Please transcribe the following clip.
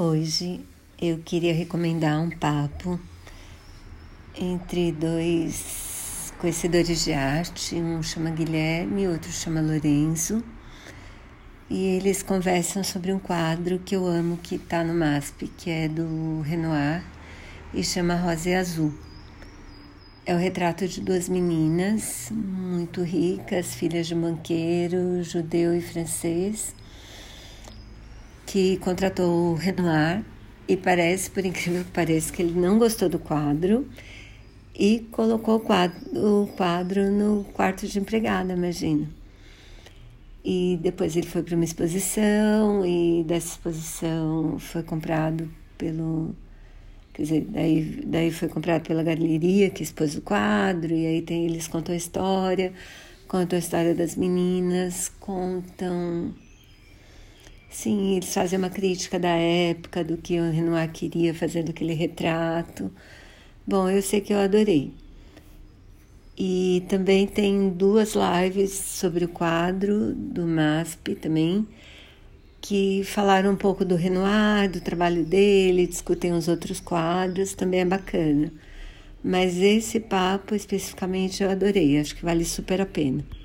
Hoje eu queria recomendar um papo entre dois conhecedores de arte, um chama Guilherme e outro chama Lorenzo, e eles conversam sobre um quadro que eu amo que está no MASP, que é do Renoir e chama Rosa e Azul. É o retrato de duas meninas muito ricas, filhas de um banqueiro judeu e francês que contratou o Renoir e parece, por incrível que pareça, que ele não gostou do quadro e colocou o quadro, o quadro no quarto de empregada, imagina. E depois ele foi para uma exposição e dessa exposição foi comprado pelo quer dizer, daí, daí foi comprado pela galeria que expôs o quadro e aí tem eles contam a história, contam a história das meninas, contam Sim, eles fazem uma crítica da época, do que o Renoir queria fazendo aquele retrato. Bom, eu sei que eu adorei. E também tem duas lives sobre o quadro do MASP também, que falaram um pouco do Renoir, do trabalho dele, discutem os outros quadros, também é bacana. Mas esse papo especificamente eu adorei, acho que vale super a pena.